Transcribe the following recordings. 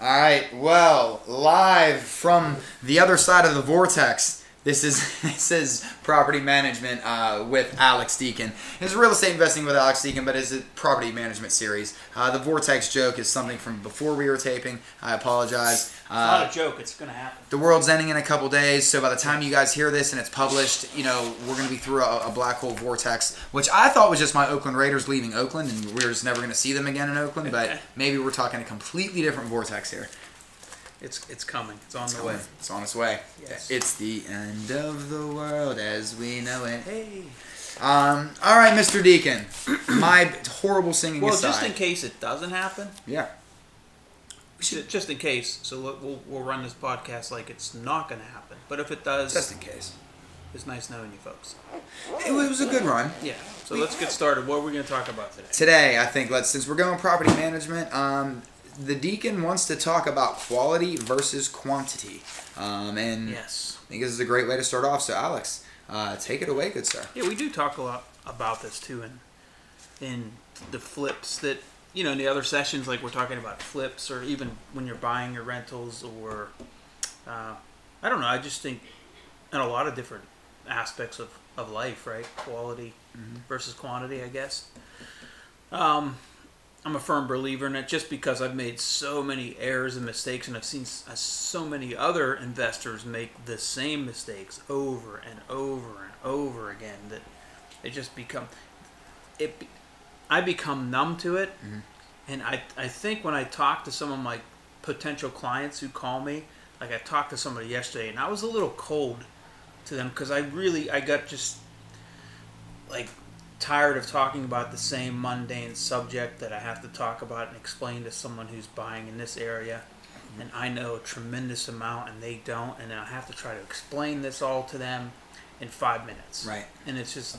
All right. Well, live from the other side of the vortex. This is this is property management uh, with Alex Deacon. It's real estate investing with Alex Deacon, but it's a property management series. Uh, the vortex joke is something from before we were taping. I apologize. It's Uh, not a joke. It's gonna happen. the world's ending in a couple days, so by the time you guys hear this and it's published, you know we're gonna be through a, a black hole vortex, which I thought was just my Oakland Raiders leaving Oakland, and we're just never gonna see them again in Oakland. But maybe we're talking a completely different vortex here. It's it's coming. It's on It's the on, way. it's on its way. Yes. It's the end of the world as we know it. Hey. Um, all right, Mr. Deacon. My horrible singing Well, aside. just in case it doesn't happen, yeah. ju- just in case. So we'll we'll run this podcast like it's not gonna happen. But if it does, Just in case. it's nice knowing you folks. It was a good run. Yeah. So let's get started. What are we gonna talk about today? Today, I think let's since we're going property management, um, the deacon wants to talk about quality versus quantity, um, and Yes. I think this is a great way to start off. So, Alex, uh, take it away, good sir. Yeah, we do talk a lot about this too, in in the flips that you know in the other sessions, like we're talking about flips, or even when you're buying your rentals, or uh, I don't know. I just think in a lot of different aspects of of life, right? Quality versus quantity, I guess. Um, I'm a firm believer in it just because I've made so many errors and mistakes, and I've seen uh, so many other investors make the same mistakes over and over and over again that it just become it. I become numb to it, and I I think when I talk to some of my potential clients who call me, like I talked to somebody yesterday, and I was a little cold to them because I really I got just like tired of talking about the same mundane subject that I have to talk about and explain to someone who's buying in this area. And I know a tremendous amount and they don't, and I have to try to explain this all to them in five minutes. Right. And it's just,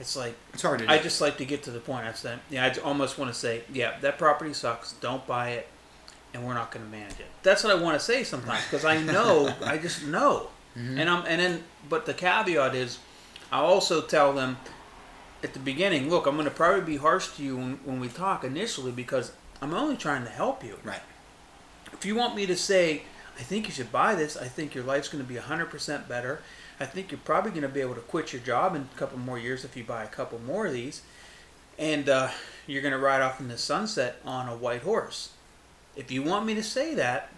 it's like, It's hard to do. I just like to get to the point. I said, yeah, I almost want to say, yeah, that property sucks. Don't buy it, and we're not going to manage it. That's what I want to say sometimes because I know, I just know, mm-hmm. and I'm, and then, but the caveat is, I also tell them at the beginning, look, I'm going to probably be harsh to you when, when we talk initially because I'm only trying to help you. right. If you want me to say, I think you should buy this, I think your life's going to be 100% better, I think you're probably going to be able to quit your job in a couple more years if you buy a couple more of these, and uh, you're going to ride off in the sunset on a white horse. If you want me to say that,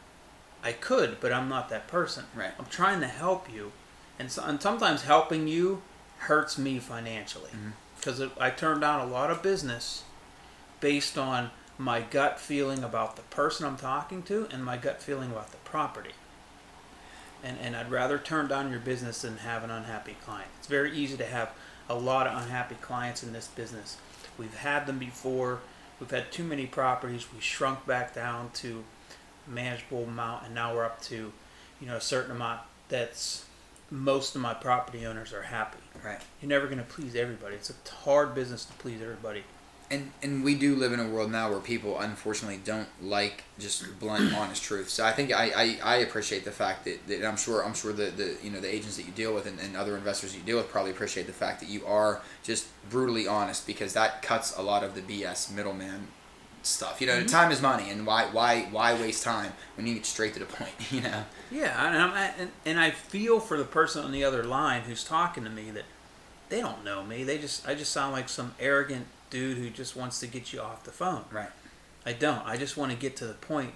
I could, but I'm not that person. Right. I'm trying to help you, and, so, and sometimes helping you hurts me financially because I turned down a lot of business based on my gut feeling about the person I'm talking to and my gut feeling about the property. And, and I'd rather turn down your business than have an unhappy client. It's very easy to have a lot of unhappy clients in this business. We've had them before. We've had too many properties. We shrunk back down to manageable amount, and now we're up to, you know, a certain amount that's most of my property owners are happy. Right. You're never going to please everybody. It's a hard business to please everybody. and and we do live in a world now where people unfortunately don't like just blunt honest truth so i think i i, I appreciate the fact that, that i'm sure i'm sure the, the you know the agents that you deal with and, and other investors you deal with probably appreciate the fact that you are just brutally honest because that cuts a lot of the bs middleman stuff you know time is money and why why why waste time when you get straight to the point you know Yeah, and, I'm, and, and I feel for the person on the other line who's talking to me that they don't know me. They just I just sound like some arrogant dude who just wants to get you off the phone. right I don't. I just want to get to the point,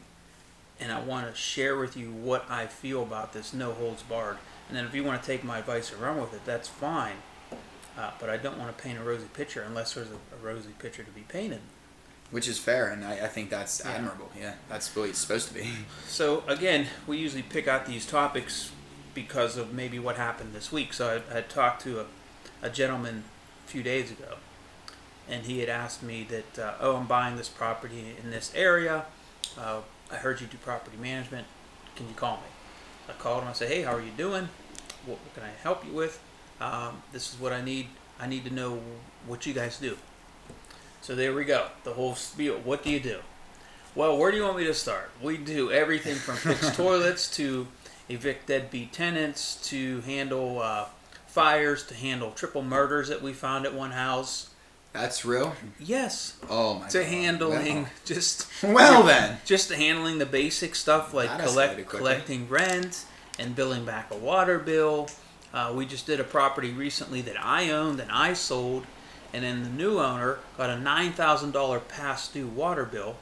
and I want to share with you what I feel about this no holds barred. And then if you want to take my advice and run with it, that's fine. Uh, but I don't want to paint a rosy picture unless there's a, a rosy picture to be painted. Which is fair and i, I think that's Yeah. admirable yeah that's the way it's supposed to be So again, we usually pick out these topics because of maybe what happened this week. So I, I talked to a, a gentleman a few days ago, and he had asked me that, uh, oh, I'm buying this property in this area. Uh, I heard you do property management. Can you call me? I called him. I said, hey, how are you doing? What, what can I help you with? Um, this is what I need. I need to know what you guys do. So there we go. The whole spiel. What do you do? Well, where do you want me to start? We do everything from fix toilets to evict deadbeat tenants to handle uh, fires to handle triple murders that we found at one house That's real. Yes. Oh my. To God. handling Well, just well then. just to handling the basic stuff like collect, collecting rent and billing back a water bill. Uh, we just did a property recently that I owned and I sold, and then the new owner got a nine thousand dollar past due water bill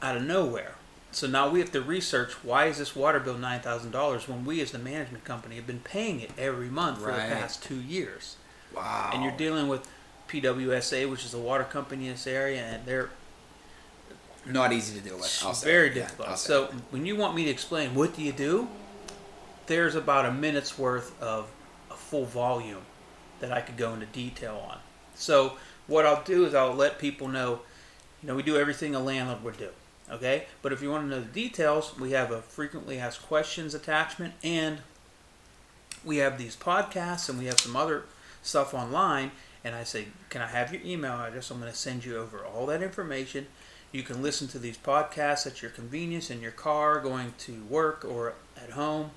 out of nowhere. So now we have to research why is this water bill nine thousand dollars when we as the management company have been paying it every month for Right. the past two years, Wow. and you're dealing with PWSA, which is a water company in this area, and they're not easy to deal with. I'll it's say. very Yeah, difficult. Say. so when you want me to explain what do you do, there's about a minute's worth of a full volume that I could go into detail on. So what I'll do is I'll let people know, you know, we do everything a landlord would do. Okay? But if you want to know the details, we have a frequently asked questions attachment and we have these podcasts and we have some other stuff online and I say, Can I have your email address? I'm going to send you over all that information. You can listen to these podcasts at your convenience in your car, going to work or at home.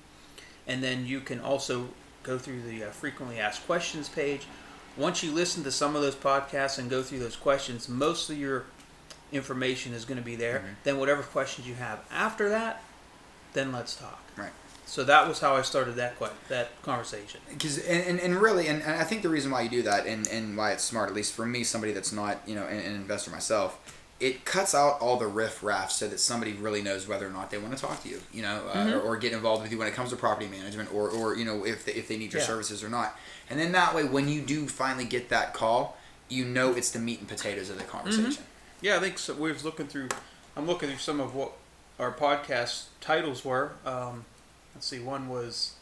And then you can also go through the uh, frequently asked questions page. Once you listen to some of those podcasts and go through those questions, most of your information is going to be there. Mhm. Then, whatever questions you have after that, then let's talk. Right. So that was how I started that que- that conversation. because and, and, and really and, and i think the reason why you do that and, and why it's smart at least for me somebody that's not you know an, an investor myself it cuts out all the riff raff so that somebody really knows whether or not they want to talk to you you know uh, Mhm. or, or get involved with you when it comes to property management or, or you know if they, if they need your Yeah. services or not and then that way when you do finally get that call you know it's the meat and potatoes of the conversation Yeah, I think so. We was looking through. I'm looking through some of what our podcast titles were. Um, let's see. One was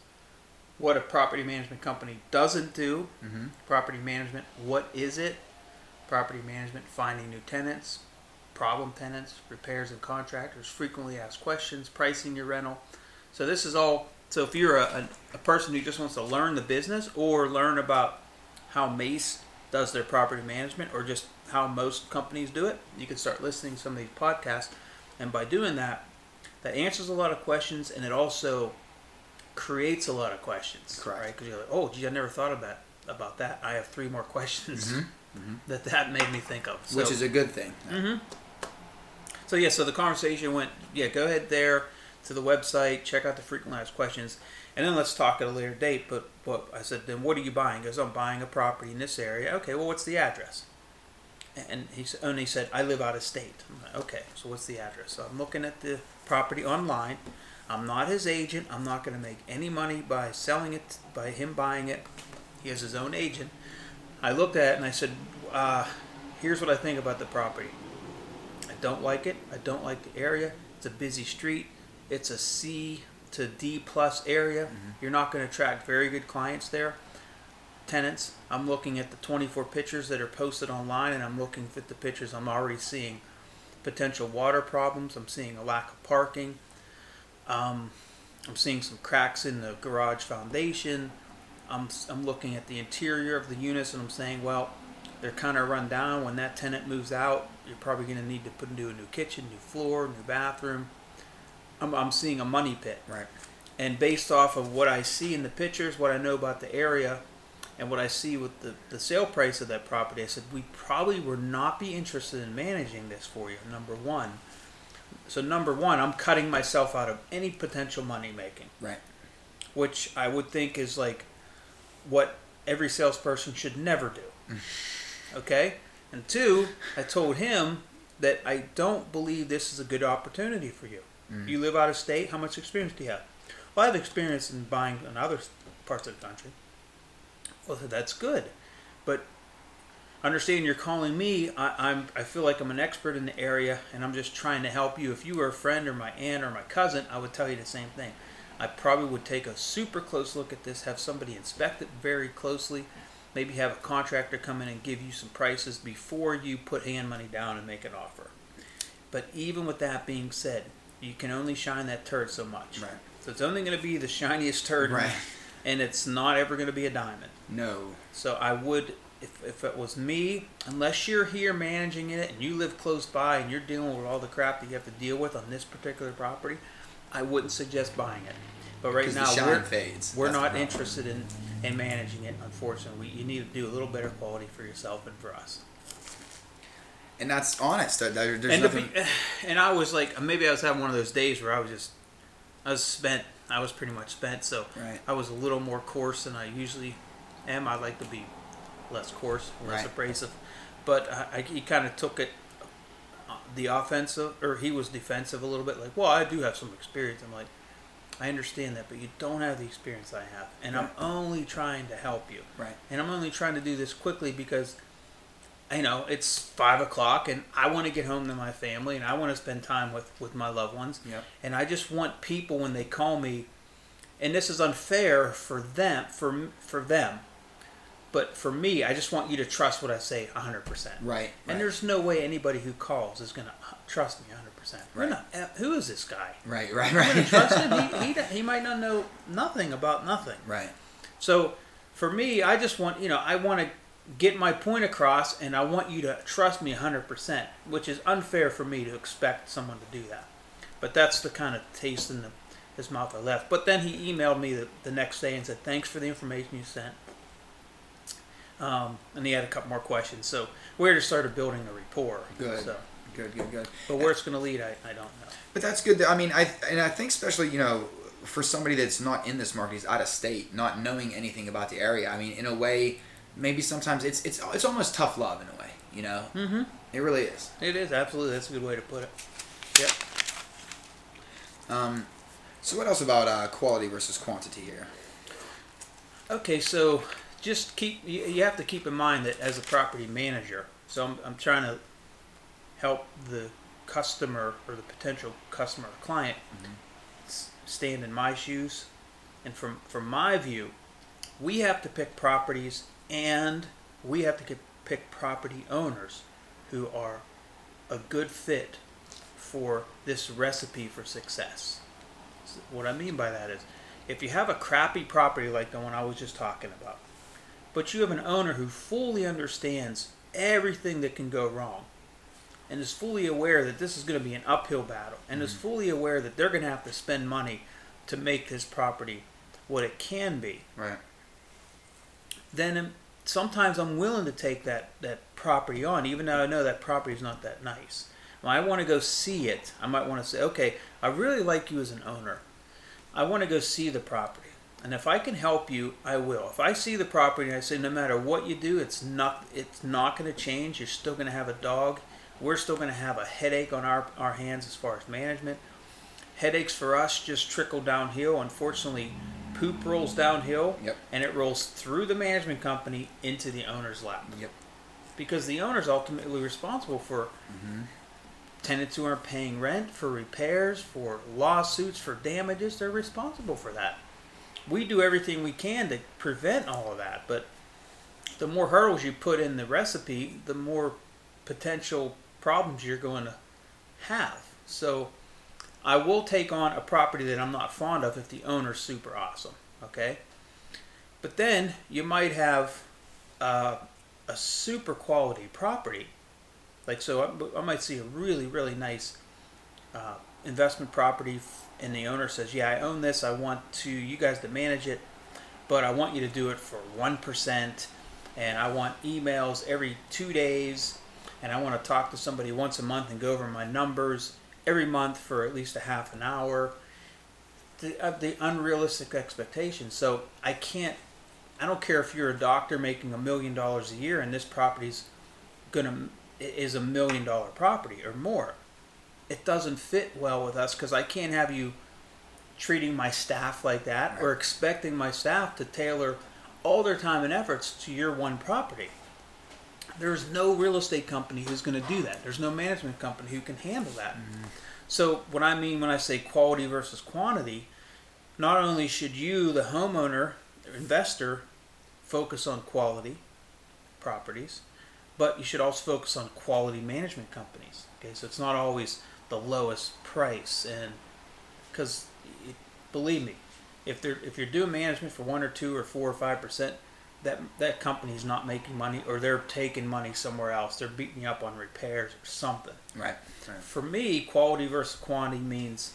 what a property management company doesn't do. mm-hmm. Property management. What is it? Property management. Finding new tenants. Problem tenants. Repairs and contractors. Frequently asked questions. Pricing your rental. So this is all. So if you're a, a, a person who just wants to learn the business or learn about how Mace does their property management or just how most companies do it, you can start listening to some of these podcasts. And by doing that, that answers a lot of questions and it also creates a lot of questions. Correct. Right? Because you're like, oh, gee, I never thought that about that. I have three more questions Mhm. Mhm. that that made me think of. which is a good thing hmm So yeah, so the conversation went, yeah, go ahead there to the website, check out the frequently asked questions, and then let's talk at a later date. But what I said, then what are you buying? Goes, I'm buying a property in this area. Okay, well, what's the address? And he he said, I live out of state. Like, okay, so what's the address? So I'm looking at the property online. I'm not his agent. I'm not going to make any money by selling it, by him buying it. He has his own agent. I looked at it and I said, uh, here's what I think about the property. I don't like it. I don't like the area. It's a busy street. It's a C to D plus area. You're not going to attract very good clients there. Tenants. I'm looking at the 24 pictures that are posted online, and I'm looking at the pictures. I'm already seeing potential water problems. I'm seeing a lack of parking. Um, I'm seeing some cracks in the garage foundation. I'm, I'm looking at the interior of the units, and I'm saying, well, they're kind of run down. When that tenant moves out, you're probably going to need to put into a new kitchen, new floor, new bathroom. I'm, I'm seeing a money pit. right And based off of what I see in the pictures, what I know about the area, and what I see with the, the sale price of that property, I said, we probably would not be interested in managing this for you, number one. So, number one, I'm cutting myself out of any potential money making right which I would think is like what every salesperson should never do. okay? And two, I told him that I don't believe this is a good opportunity for you. Mm. You live out of state. How much experience do you have? Well, I have experience in buying in other parts of the country. Well, that's good, but understand you're calling me. I, I'm I feel like I'm an expert in the area, and I'm just trying to help you. If you were a friend or my aunt or my cousin, I would tell you the same thing. I probably would take a super close look at this, have somebody inspect it very closely, maybe have a contractor come in and give you some prices before you put hand money down and make an offer. But even with that being said, you can only shine that turd so much. Right. So it's only going to be the shiniest turd, Right. and it's not ever going to be a diamond. no So I would, if, if it was me, unless you're here managing it and you live close by and you're dealing with all the crap that you have to deal with on this particular property, I wouldn't suggest buying it. But right now shine we're, fades. we're not interested in, in managing it. Unfortunately, you need to do a little better quality for yourself and for us. And that's honest. There, there- there's and, nothing. be, and I was like, maybe I was having one of those days where I was just, I was spent. I was pretty much spent, so Right. I was a little more coarse than I usually am. I like to be less coarse, less Right. abrasive, but I, I, he kind of took it uh, the offensive, or he was defensive a little bit. Like, well, I do have some experience. I'm like, I understand that, but you don't have the experience I have, and Right. I'm only trying to help you right. and I'm only trying to do this quickly because you know it's five o'clock and I want to get home to my family and I want to spend time with with my loved ones Yep. and I just want people when they call me and this is unfair for them for for them but for me I just want you to trust what I say 100% Right. and there's no way anybody who calls is going to trust me 100% Right. not, uh, who is this guy Right. Right. Right. trust him he, he, he might not know nothing about nothing right. so for me, I just want, you know, I want to get my point across and I want you to trust me 100%, which is unfair for me to expect someone to do that. But that's the kind of taste in the, his mouth I left. But then he emailed me the, the next day and said, thanks for the information you sent. Um, and he had a couple more questions. So we just started building a rapport. Good. So, Good. Good. Good. but where it's going to lead, I, I don't know. But that's good. I mean, I and I think especially you know for somebody that's not in this market, he's out of state, not knowing anything about the area. I mean, in a way, maybe sometimes it's it's it's almost tough love in a way. You know, Mm-hmm. it really is. It is, absolutely. That's a good way to put it. Yep. Um, so what else about uh, quality versus quantity here? Okay, so just keep you, you have to keep in mind that as a property manager, so I'm, I'm trying to help the customer or the potential customer or client s- stand in my shoes, and from from my view, we have to pick properties and we have to get, pick property owners who are a good fit for this recipe for success. So what I mean by that is, if you have a crappy property like the one I was just talking about, but you have an owner who fully understands everything that can go wrong and is fully aware that this is going to be an uphill battle and is mm-hmm. fully aware that they're going to have to spend money to make this property what it can be, Right. Then sometimes I'm willing to take that, that property on, even though I know that property is not that nice. When I want to go see it, I might want to say, okay, I really like you as an owner. I want to go see the property. And if I can help you, I will. If I see the property and I say, no matter what you do, it's not it's not going to change. You're still going to have a dog. We're still going to have a headache on our, our hands as far as management. Headaches for us just trickle downhill. Unfortunately, poop rolls downhill Yep. and it rolls through the management company into the owner's lap Yep. because the owner's ultimately responsible for Mm-hmm. tenants who aren't paying rent, for repairs, for lawsuits, for damages. They're responsible for that. We do everything we can to prevent all of that, but the more hurdles you put in the recipe, the more potential problems you're going to have. So I will take on a property that I'm not fond of if the owner's super awesome. Okay? But then you might have uh, a super quality property. Like, so I, I might see a really, really nice uh, investment property, and the owner says, Yeah, I own this. I want to you guys to manage it, but I want you to do it for 1%, and I want emails every two days, and I want to talk to somebody once a month and go over my numbers every month for at least a half an hour. The, uh, the unrealistic expectations. So I can't. I don't care if you're a doctor making a million dollars a year and this property's gonna is a million dollar property or more. It doesn't fit well with us because I can't have you treating my staff like that or expecting my staff to tailor all their time and efforts to your one property. There's no real estate company who's going to do that. There's no management company who can handle that. Mm-hmm. So, what I mean when I say quality versus quantity, not only should you, the homeowner, or investor, focus on quality properties, but you should also focus on quality management companies. Okay, so it's not always the lowest price, and because believe me, if they're if you're doing management for one or two or four or five percent, that that company's not making money, or they're taking money somewhere else. They're beating you up on repairs or something. Right. Right. For me, quality versus quantity means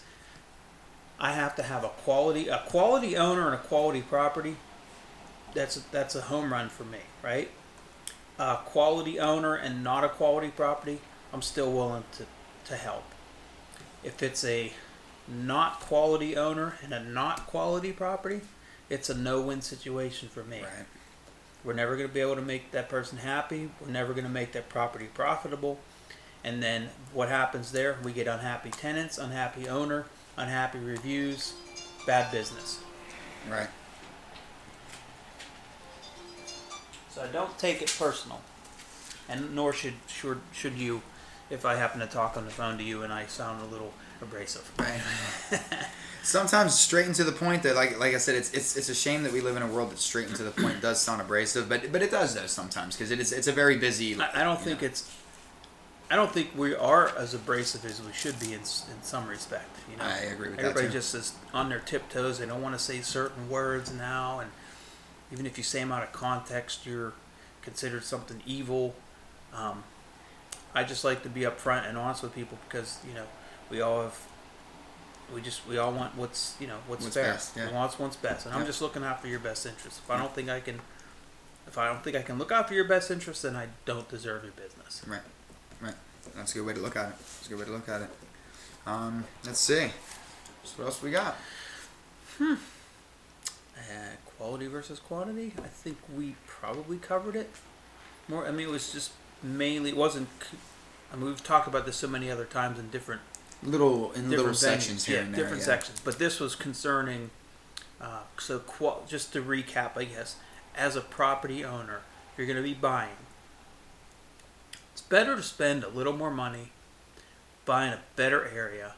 I have to have a quality a quality owner and a quality property. That's a, that's a home run for me, right? A quality owner and not a quality property. I'm still willing to, to help. If it's a not quality owner and a not quality property, it's a no win situation for me. Right. We're never going to be able to make that person happy. We're never going to make that property profitable. And then what happens there? We get unhappy tenants, unhappy owner, unhappy reviews, bad business. Right. So I don't take it personal, and nor should should should you, if I happen to talk on the phone to you and I sound a little abrasive. Right. Sometimes straight and to the point that like like I said it's it's it's a shame that we live in a world that straight and to the point does sound abrasive but but it does though sometimes because it is it's a very busy I, I don't think know. it's. I don't think we are as abrasive as we should be in, in some respect. You know, I agree with that, everybody just is on their tiptoes. They don't want to say certain words now, and even if you say them out of context, you're considered something evil. Um, I just like to be upfront and honest with people because you know we all have. We just we all want what's you know what's, What's fair. best, yeah. We want what's best, and I'm just looking out for your best interest. If I don't think I can, if I don't think I can look out for your best interest, then I don't deserve your business. Right. Right. That's a good way to look at it. That's a good way to look at it. Um, let's see. So what else we got? Uh, quality versus quantity. I think we probably covered it. More. I mean, it was just mainly. It wasn't. I mean, we've talked about this so many other times in different Little in little different sections venues. here yeah, and there. different yeah. sections. But this was concerning. Uh, so, qual- just to recap, I guess, as a property owner, you're going to be buying. It's better to spend a little more money, buying a better area,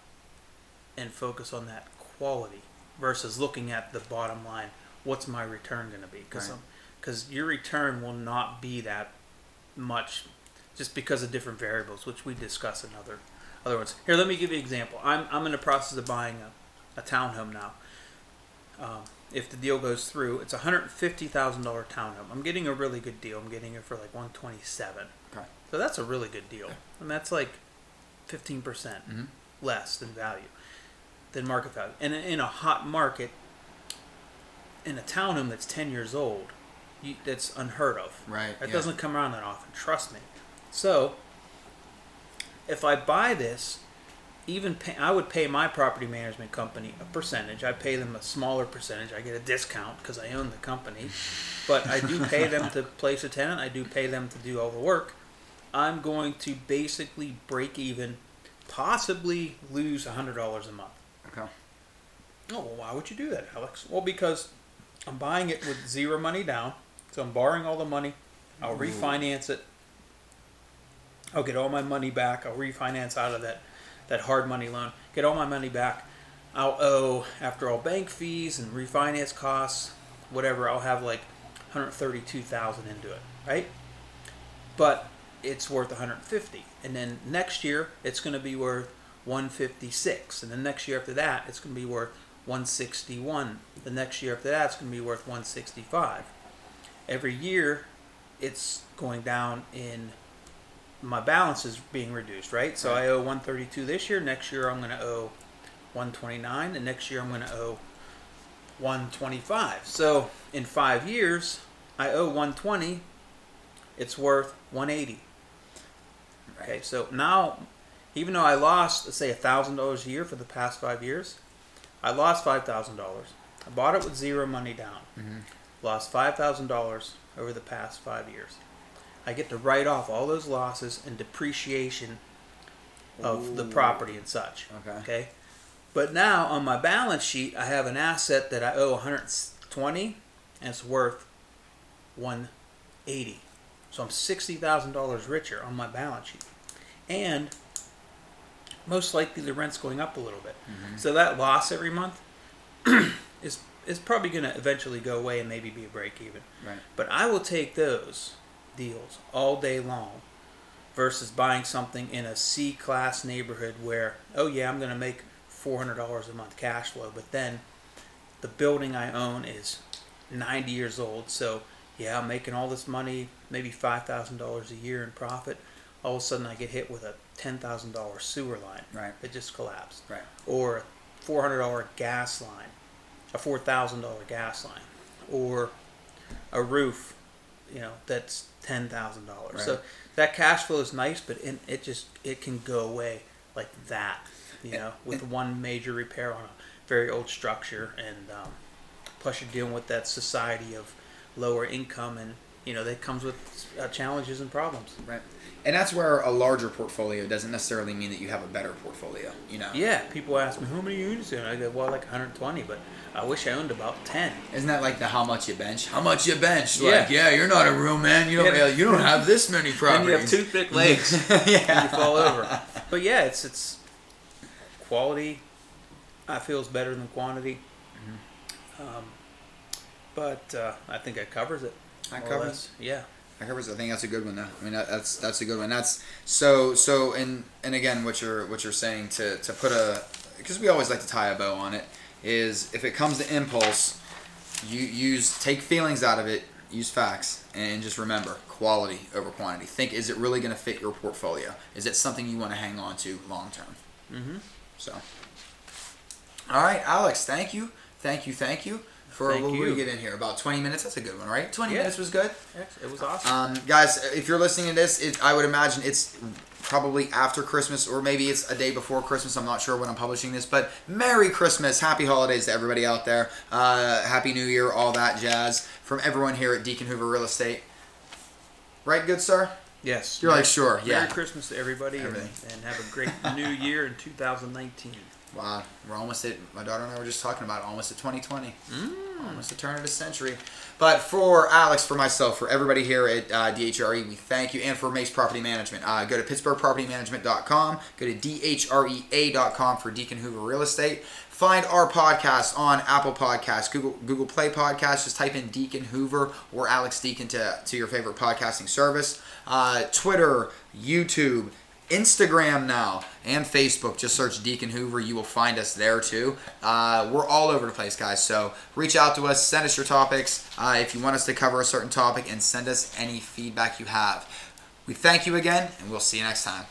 and focus on that quality versus looking at the bottom line. What's my return going to be? Because Right. because your return will not be that much, just because of different variables, which we discuss in other other ones. Here, let me give you an example. I'm I'm in the process of buying a, a townhome now. Um, if the deal goes through, it's a hundred fifty thousand dollar townhome. I'm getting a really good deal. I'm getting it for like one twenty seven. Okay. So that's a really good deal, and that's like fifteen percent Mhm. less than value, than market value. And in a hot market, in a townhome that's ten years old, you, that's unheard of. Right. That yeah. doesn't come around that often. Trust me. So, if I buy this, even pay, I would pay my property management company a percentage. I pay them a smaller percentage. I get a discount because I own the company, but I do pay them to place a tenant. I do pay them to do all the work. I'm going to basically break even, possibly lose hundred dollars a month. Okay. Oh, well, why would you do that, Alex? Well, because I'm buying it with zero money down, so I'm borrowing all the money. I'll refinance it. I'll get all my money back. I'll refinance out of that, that hard money loan. Get all my money back. I'll owe after all bank fees and refinance costs, whatever. I'll have like 132,000 into it, right? But it's worth 150, and then next year it's going to be worth 156, and the next year after that it's going to be worth 161. The next year after that it's going to be worth 165. Every year it's going down in my balance is being reduced, right? So I owe 132 this year. Next year I'm going to owe 129, and next year I'm going to owe 125. So in five years, I owe 120. It's worth 180. Okay, so now, even though I lost, let's say, thousand dollars a year for the past five years, I lost five thousand dollars. I bought it with zero money down. Mhm. Lost five thousand dollars over the past five years. I get to write off all those losses and depreciation of the property and such. Okay. Okay. But now on my balance sheet, I have an asset that I owe 120 and it's worth 180. So I'm $60,000 richer on my balance sheet. And most likely the rent's going up a little bit. Mhm. So that loss every month is is probably going to eventually go away and maybe be a break even. Right. But I will take those deals all day long versus buying something in a C class neighborhood where, oh yeah, I'm going to make $400 a month cash flow, but then the building I own is 90 years old. So yeah, I'm making all this money, maybe $5,000 a year in profit. All of a sudden I get hit with a $10,000 sewer line Right. that just collapsed Right. or a four hundred dollar gas line, a four thousand dollar gas line, or a roof you know that's ten thousand dollars. So that cash flow is nice, but it, it just it can go away like that, you know, with one major repair on a very old structure, and um, plus you're dealing with that society of lower income, and you know that comes with uh, challenges and problems. Right. And that's where a larger portfolio doesn't necessarily mean that you have a better portfolio. You know. Yeah, people ask me how many units do you own? I go, well, like 120, but I wish I owned about 10. Isn't that like the how much you bench? How much you bench? Yeah. Like, yeah, you're not a real man. You don't. Yeah. you don't have this many And properties. you have toothpick legs. yeah. and you fall over. But yeah, it's it's quality. I feel is better than quantity. Mm-hmm. Um, but uh, I think that covers it. That covers. Yeah. That covers. I think that's a good one. Though. I mean, that, that's that's a good one. That's so so. And and again, what you're what you're saying to to put a because we always like to tie a bow on it is if it comes to impulse, you use take feelings out of it, use facts, and just remember quality over quantity. Think is it really going to fit your portfolio? Is it something you want to hang on to long term? Mm-hmm. So. All right, Alex. Thank you, thank you, thank you. For Thank what we get in here, about twenty minutes. That's a good one, right? Twenty Yeah. minutes was good. It was awesome. Um, guys, if you're listening to this, it, I would imagine it's probably after Christmas or maybe it's a day before Christmas. I'm not sure when I'm publishing this, but Merry Christmas, Happy Holidays to everybody out there. Uh, Happy New Year, all that jazz from everyone here at Deacon Hoover Real Estate. Right, good sir? yes. You're like Merry- sure, yeah. Merry Christmas to everybody, and, and have a great new year in 2019. Wow, we're almost at. My daughter and I were just talking about it, almost at 2020. Almost the turn of the century. But for Alex, for myself, for everybody here at uh, DHRE, we thank you. And for Mace Property Management, uh, go to PittsburghPropertyManagement.com. Go to DHREA.com for Deacon Hoover Real Estate. Find our podcast on Apple Podcasts, Google Google Play Podcasts. Just type in Deacon Hoover or Alex Deacon to, to your favorite podcasting service. Uh, Twitter, YouTube, Instagram now and Facebook. Just search Deacon Hoover. You will find us there too. Uh, we're all over the place, guys. So reach out to us. Send us your topics uh, if you want us to cover a certain topic, and send us any feedback you have. We thank you again, and we'll see you next time.